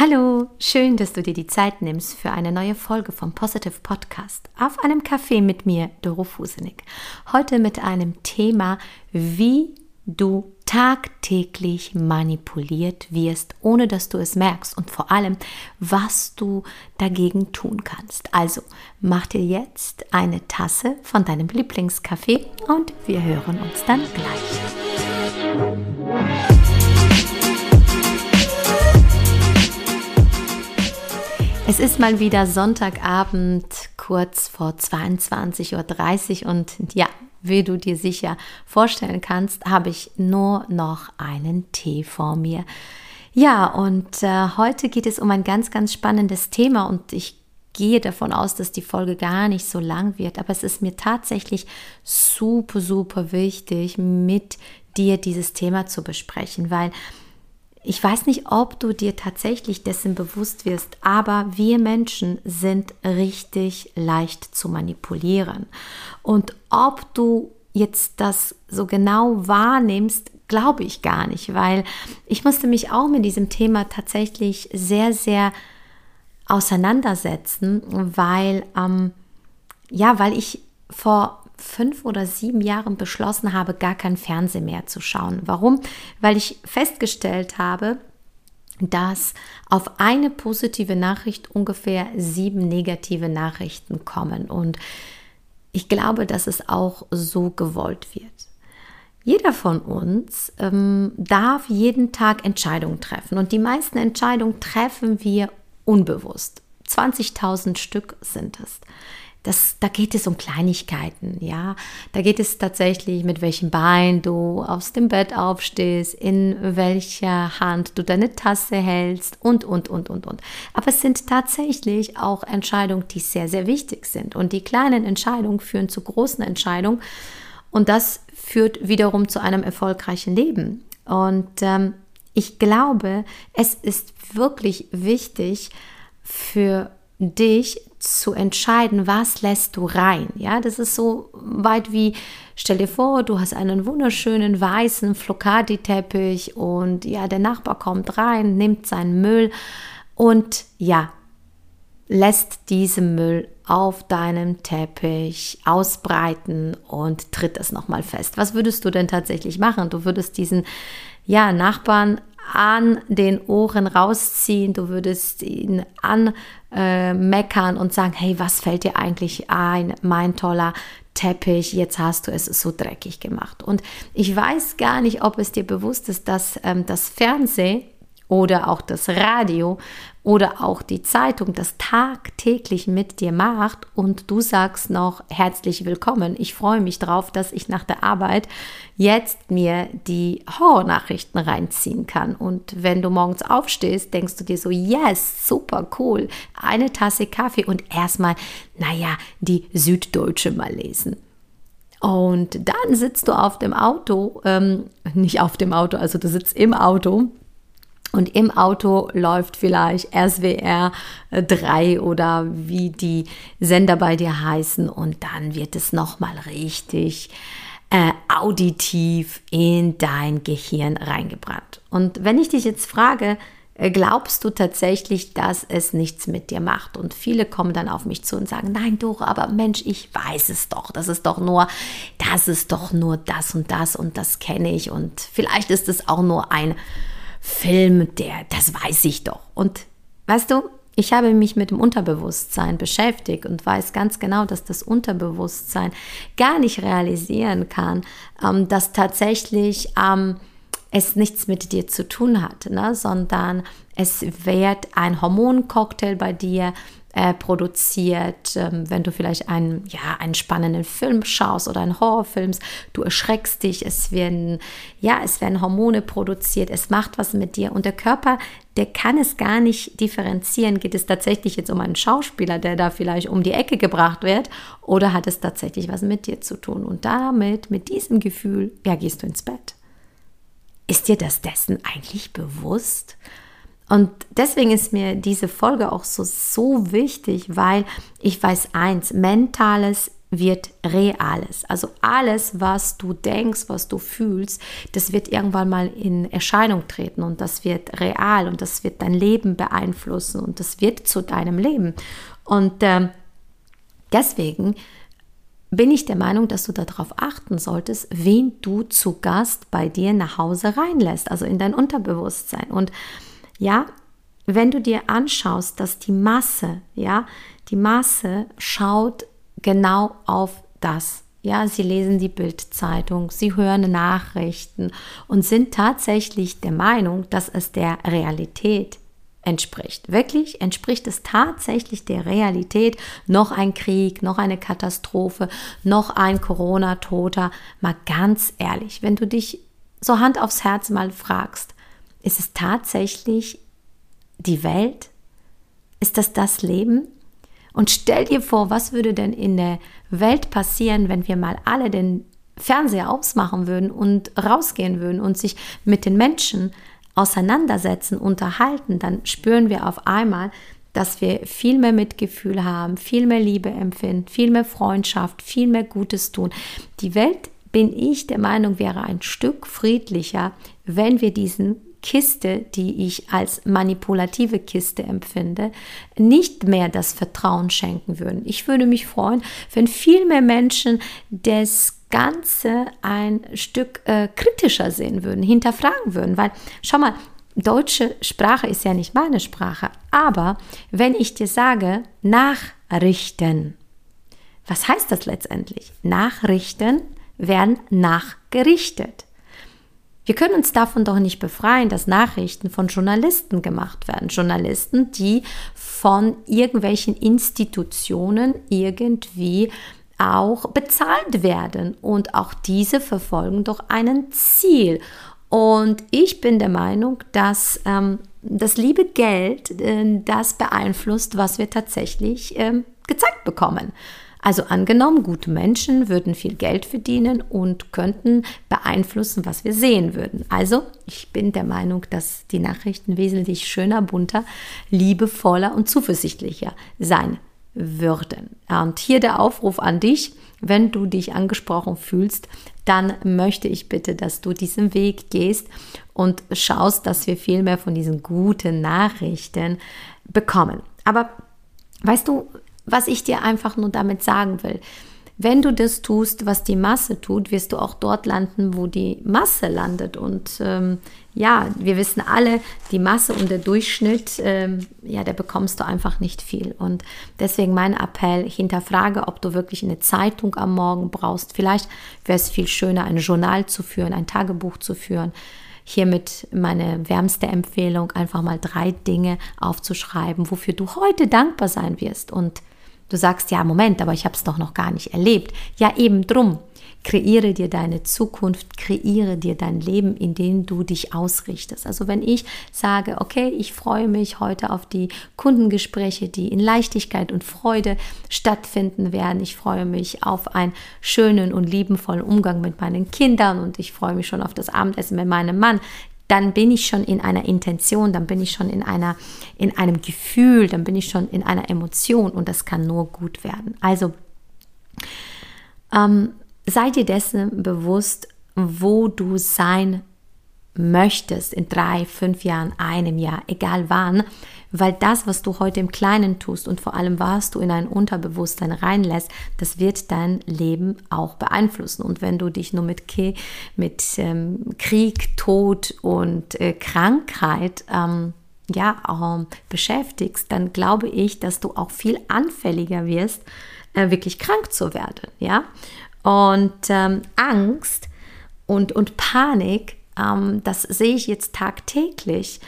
Hallo, schön, dass du dir die Zeit nimmst für eine neue Folge vom Positive Podcast auf einem Café mit mir, Doro Fusenig. Heute mit einem Thema, wie du tagtäglich manipuliert wirst, ohne dass du es merkst und vor allem, was du dagegen tun kannst. Also mach dir jetzt eine Tasse von deinem Lieblingskaffee und wir hören uns dann gleich. Es ist mal wieder Sonntagabend, kurz vor 22.30 Uhr und ja, wie du dir sicher vorstellen kannst, habe ich nur noch einen Tee vor mir. Ja, und äh, heute geht es um ein ganz, ganz spannendes Thema und ich gehe davon aus, dass die Folge gar nicht so lang wird, aber es ist mir tatsächlich super, super wichtig, mit dir dieses Thema zu besprechen, weil ich weiß nicht, ob du dir tatsächlich dessen bewusst wirst, aber wir Menschen sind richtig leicht zu manipulieren. Und ob du jetzt das so genau wahrnimmst, glaube ich gar nicht, weil ich musste mich auch mit diesem Thema tatsächlich sehr, sehr auseinandersetzen, weil ähm, ja, weil ich vor fünf oder sieben Jahren beschlossen habe, gar kein Fernsehen mehr zu schauen. Warum? Weil ich festgestellt habe, dass auf eine positive Nachricht ungefähr sieben negative Nachrichten kommen. Und ich glaube, dass es auch so gewollt wird. Jeder von uns ähm, darf jeden Tag Entscheidungen treffen und die meisten Entscheidungen treffen wir unbewusst. 20.000 Stück sind es. Das, da geht es um Kleinigkeiten, ja. Da geht es tatsächlich, mit welchem Bein du aus dem Bett aufstehst, in welcher Hand du deine Tasse hältst und, und, und, und, und. Aber es sind tatsächlich auch Entscheidungen, die sehr, sehr wichtig sind. Und die kleinen Entscheidungen führen zu großen Entscheidungen. Und das führt wiederum zu einem erfolgreichen Leben. Und ähm, ich glaube, es ist wirklich wichtig für dich zu entscheiden, was lässt du rein. Ja, das ist so weit wie, stell dir vor, du hast einen wunderschönen weißen Flocati-Teppich und ja, der Nachbar kommt rein, nimmt seinen Müll und ja, lässt diesen Müll auf deinem Teppich ausbreiten und tritt es nochmal fest. Was würdest du denn tatsächlich machen? Du würdest diesen ja, Nachbarn an den Ohren rausziehen, du würdest ihn anmeckern äh, und sagen, hey, was fällt dir eigentlich ein, mein toller Teppich, jetzt hast du es so dreckig gemacht. Und ich weiß gar nicht, ob es dir bewusst ist, dass ähm, das Fernsehen oder auch das Radio oder auch die Zeitung das tagtäglich mit dir macht und du sagst noch herzlich willkommen. Ich freue mich drauf, dass ich nach der Arbeit jetzt mir die Horrornachrichten reinziehen kann. Und wenn du morgens aufstehst, denkst du dir so, yes, super cool, eine Tasse Kaffee und erstmal, naja, die Süddeutsche mal lesen. Und dann sitzt du auf dem Auto, ähm, nicht auf dem Auto, also du sitzt im Auto und im Auto läuft vielleicht SWR 3 äh, oder wie die Sender bei dir heißen und dann wird es nochmal richtig äh, auditiv in dein Gehirn reingebrannt. Und wenn ich dich jetzt frage, äh, glaubst du tatsächlich, dass es nichts mit dir macht? Und viele kommen dann auf mich zu und sagen, nein, Doro, aber Mensch, ich weiß es doch. Das ist doch nur, das ist doch nur das und das und das kenne ich. Und vielleicht ist es auch nur ein Film, der, das weiß ich doch. Und weißt du, ich habe mich mit dem Unterbewusstsein beschäftigt und weiß ganz genau, dass das Unterbewusstsein gar nicht realisieren kann, ähm, dass tatsächlich ähm, es nichts mit dir zu tun hat, ne? sondern es wird ein Hormoncocktail bei dir äh, produziert, ähm, wenn du vielleicht einen, ja, einen spannenden Film schaust oder einen Horrorfilm, du erschreckst dich, es werden, ja, es werden Hormone produziert, es macht was mit dir und der Körper, der kann es gar nicht differenzieren. Geht es tatsächlich jetzt um einen Schauspieler, der da vielleicht um die Ecke gebracht wird oder hat es tatsächlich was mit dir zu tun? Und damit, mit diesem Gefühl, ja, gehst du ins Bett. Ist dir das dessen eigentlich bewusst? Und deswegen ist mir diese Folge auch so, so wichtig, weil ich weiß eins, mentales wird Reales. Also alles, was du denkst, was du fühlst, das wird irgendwann mal in Erscheinung treten und das wird real und das wird dein Leben beeinflussen und das wird zu deinem Leben. Und äh, deswegen bin ich der Meinung, dass du darauf achten solltest, wen du zu Gast bei dir nach Hause reinlässt, also in dein Unterbewusstsein. Und ja, wenn du dir anschaust, dass die Masse, ja, die Masse schaut genau auf das. Ja, sie lesen die Bildzeitung, sie hören Nachrichten und sind tatsächlich der Meinung, dass es der Realität entspricht. Wirklich entspricht es tatsächlich der Realität. Noch ein Krieg, noch eine Katastrophe, noch ein Corona-Toter. Mal ganz ehrlich, wenn du dich so Hand aufs Herz mal fragst, ist es tatsächlich die Welt? Ist das das Leben? Und stell dir vor, was würde denn in der Welt passieren, wenn wir mal alle den Fernseher ausmachen würden und rausgehen würden und sich mit den Menschen auseinandersetzen, unterhalten, dann spüren wir auf einmal, dass wir viel mehr Mitgefühl haben, viel mehr Liebe empfinden, viel mehr Freundschaft, viel mehr Gutes tun. Die Welt, bin ich der Meinung, wäre ein Stück friedlicher, wenn wir diesen Kiste, die ich als manipulative Kiste empfinde, nicht mehr das Vertrauen schenken würden. Ich würde mich freuen, wenn viel mehr Menschen das Ganze ein Stück äh, kritischer sehen würden, hinterfragen würden, weil schau mal, deutsche Sprache ist ja nicht meine Sprache, aber wenn ich dir sage, nachrichten, was heißt das letztendlich? Nachrichten werden nachgerichtet. Wir können uns davon doch nicht befreien, dass Nachrichten von Journalisten gemacht werden. Journalisten, die von irgendwelchen Institutionen irgendwie auch bezahlt werden. Und auch diese verfolgen doch einen Ziel. Und ich bin der Meinung, dass ähm, das liebe Geld äh, das beeinflusst, was wir tatsächlich äh, gezeigt bekommen. Also angenommen, gute Menschen würden viel Geld verdienen und könnten beeinflussen, was wir sehen würden. Also ich bin der Meinung, dass die Nachrichten wesentlich schöner, bunter, liebevoller und zuversichtlicher sein würden. Und hier der Aufruf an dich, wenn du dich angesprochen fühlst, dann möchte ich bitte, dass du diesen Weg gehst und schaust, dass wir viel mehr von diesen guten Nachrichten bekommen. Aber weißt du, was ich dir einfach nur damit sagen will. Wenn du das tust, was die Masse tut, wirst du auch dort landen, wo die Masse landet. Und ähm, ja, wir wissen alle, die Masse und der Durchschnitt, ähm, ja, da bekommst du einfach nicht viel. Und deswegen mein Appell, hinterfrage, ob du wirklich eine Zeitung am Morgen brauchst. Vielleicht wäre es viel schöner, ein Journal zu führen, ein Tagebuch zu führen. Hiermit meine wärmste Empfehlung, einfach mal drei Dinge aufzuschreiben, wofür du heute dankbar sein wirst. Und Du sagst, ja, Moment, aber ich habe es doch noch gar nicht erlebt. Ja, eben drum. Kreiere dir deine Zukunft, kreiere dir dein Leben, in dem du dich ausrichtest. Also wenn ich sage, okay, ich freue mich heute auf die Kundengespräche, die in Leichtigkeit und Freude stattfinden werden. Ich freue mich auf einen schönen und liebenvollen Umgang mit meinen Kindern und ich freue mich schon auf das Abendessen mit meinem Mann dann bin ich schon in einer Intention, dann bin ich schon in einer in einem Gefühl, dann bin ich schon in einer Emotion und das kann nur gut werden. Also ähm, sei dir dessen bewusst, wo du sein möchtest in drei, fünf Jahren, einem Jahr, egal wann, weil das, was du heute im Kleinen tust und vor allem, was du in ein Unterbewusstsein reinlässt, das wird dein Leben auch beeinflussen. Und wenn du dich nur mit, mit ähm, Krieg, Tod und äh, Krankheit ähm, ja, ähm, beschäftigst, dann glaube ich, dass du auch viel anfälliger wirst, äh, wirklich krank zu werden. Ja? Und ähm, Angst und, und Panik, ähm, das sehe ich jetzt tagtäglich.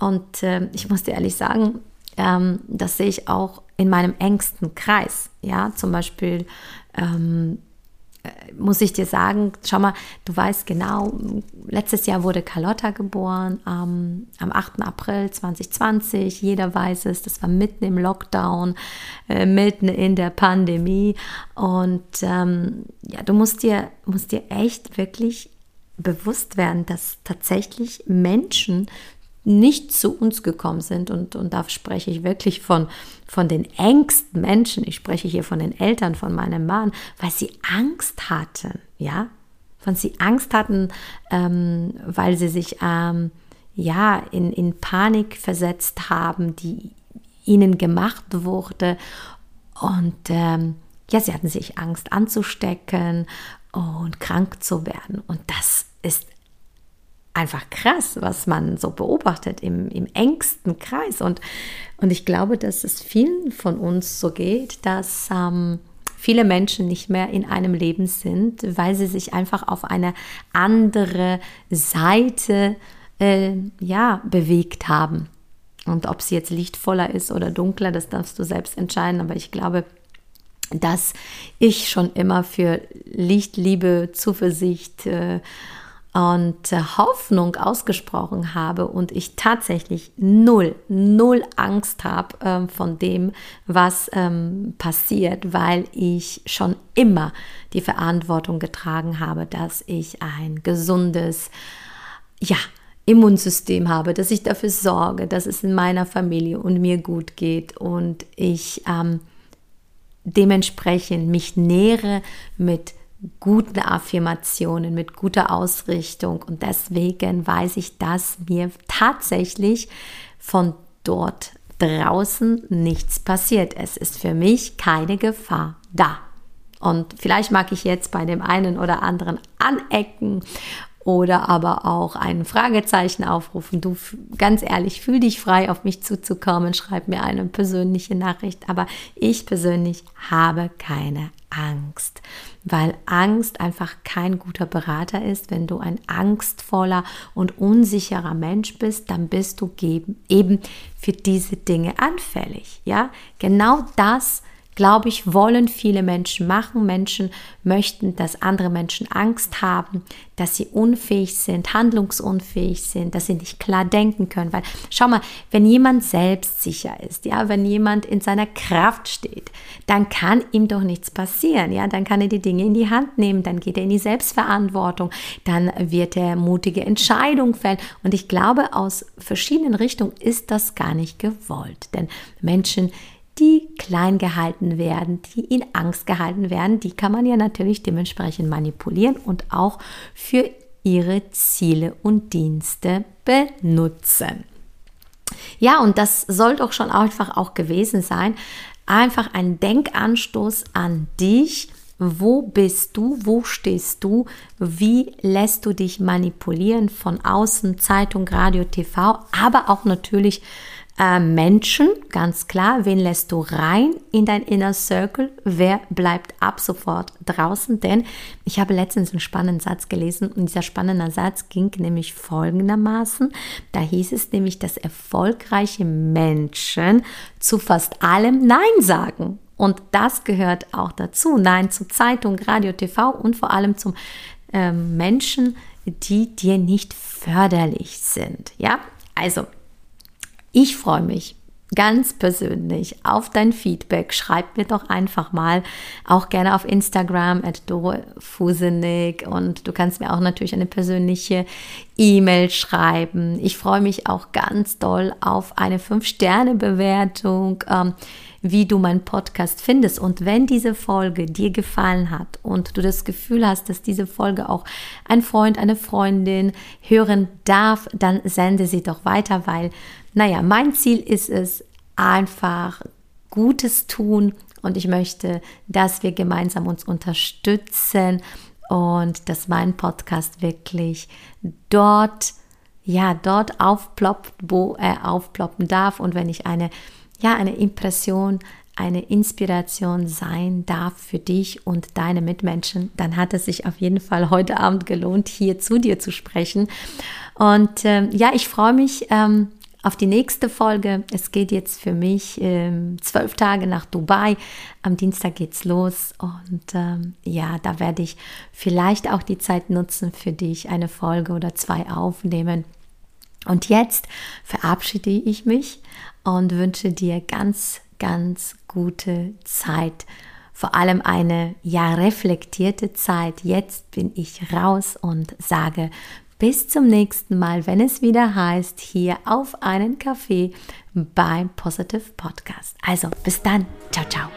Und äh, ich muss dir ehrlich sagen, ähm, das sehe ich auch in meinem engsten Kreis. Ja, zum Beispiel ähm, äh, muss ich dir sagen, schau mal, du weißt genau, letztes Jahr wurde Carlotta geboren, ähm, am 8. April 2020, jeder weiß es, das war mitten im Lockdown, äh, mitten in der Pandemie und ähm, ja, du musst dir, musst dir echt wirklich bewusst werden, dass tatsächlich Menschen nicht zu uns gekommen sind. Und, und da spreche ich wirklich von, von den engsten Menschen. Ich spreche hier von den Eltern von meinem Mann, weil sie Angst hatten, ja, von sie Angst hatten, ähm, weil sie sich ähm, ja in, in Panik versetzt haben, die ihnen gemacht wurde. Und ähm, ja, sie hatten sich Angst anzustecken und krank zu werden. Und das ist einfach krass, was man so beobachtet im, im engsten Kreis. Und, und ich glaube, dass es vielen von uns so geht, dass ähm, viele Menschen nicht mehr in einem Leben sind, weil sie sich einfach auf eine andere Seite äh, ja, bewegt haben. Und ob sie jetzt lichtvoller ist oder dunkler, das darfst du selbst entscheiden. Aber ich glaube, dass ich schon immer für Licht, Liebe, Zuversicht äh, und äh, Hoffnung ausgesprochen habe und ich tatsächlich null, null Angst habe ähm, von dem, was ähm, passiert, weil ich schon immer die Verantwortung getragen habe, dass ich ein gesundes, ja, Immunsystem habe, dass ich dafür sorge, dass es in meiner Familie und mir gut geht und ich ähm, dementsprechend mich nähere mit guten Affirmationen, mit guter Ausrichtung. Und deswegen weiß ich, dass mir tatsächlich von dort draußen nichts passiert. Es ist für mich keine Gefahr da. Und vielleicht mag ich jetzt bei dem einen oder anderen anecken oder aber auch ein Fragezeichen aufrufen. Du, ganz ehrlich, fühl dich frei, auf mich zuzukommen, schreib mir eine persönliche Nachricht. Aber ich persönlich habe keine Angst, weil Angst einfach kein guter Berater ist. Wenn du ein angstvoller und unsicherer Mensch bist, dann bist du eben für diese Dinge anfällig. Ja, genau das glaube ich, wollen viele Menschen machen. Menschen möchten, dass andere Menschen Angst haben, dass sie unfähig sind, handlungsunfähig sind, dass sie nicht klar denken können. Weil, schau mal, wenn jemand selbstsicher ist, ja, wenn jemand in seiner Kraft steht, dann kann ihm doch nichts passieren, ja, dann kann er die Dinge in die Hand nehmen, dann geht er in die Selbstverantwortung, dann wird er mutige Entscheidungen fällen. Und ich glaube, aus verschiedenen Richtungen ist das gar nicht gewollt. Denn Menschen, die klein gehalten werden, die in Angst gehalten werden, die kann man ja natürlich dementsprechend manipulieren und auch für ihre Ziele und Dienste benutzen. Ja, und das soll doch schon einfach auch gewesen sein. Einfach ein Denkanstoß an dich. Wo bist du? Wo stehst du? Wie lässt du dich manipulieren von außen, Zeitung, Radio, TV, aber auch natürlich äh, Menschen, ganz klar, wen lässt du rein in dein Inner Circle, wer bleibt ab sofort draußen, denn ich habe letztens einen spannenden Satz gelesen und dieser spannende Satz ging nämlich folgendermaßen, da hieß es nämlich, dass erfolgreiche Menschen zu fast allem Nein sagen. Und das gehört auch dazu. Nein zu Zeitung, Radio, TV und vor allem zum äh, Menschen, die dir nicht förderlich sind. Ja, also ich freue mich ganz persönlich auf dein Feedback. Schreib mir doch einfach mal, auch gerne auf Instagram at Fusenig und du kannst mir auch natürlich eine persönliche E-Mail schreiben. Ich freue mich auch ganz doll auf eine 5-Sterne-Bewertung. Ähm, wie du meinen Podcast findest. Und wenn diese Folge dir gefallen hat und du das Gefühl hast, dass diese Folge auch ein Freund, eine Freundin hören darf, dann sende sie doch weiter, weil naja, mein Ziel ist es, einfach Gutes tun und ich möchte, dass wir gemeinsam uns unterstützen und dass mein Podcast wirklich dort, ja, dort aufploppt, wo er aufploppen darf und wenn ich eine, ja, eine Impression, eine Inspiration sein darf für dich und deine Mitmenschen, dann hat es sich auf jeden Fall heute Abend gelohnt, hier zu dir zu sprechen. Und ähm, ja, ich freue mich, ähm, auf die nächste Folge. Es geht jetzt für mich ähm, zwölf Tage nach Dubai. Am Dienstag geht's los und ähm, ja, da werde ich vielleicht auch die Zeit nutzen für dich, eine Folge oder zwei aufnehmen. Und jetzt verabschiede ich mich und wünsche dir ganz, ganz gute Zeit. Vor allem eine ja reflektierte Zeit. Jetzt bin ich raus und sage bis zum nächsten Mal, wenn es wieder heißt, hier auf einen Kaffee beim Positive Podcast. Also bis dann. Ciao, ciao.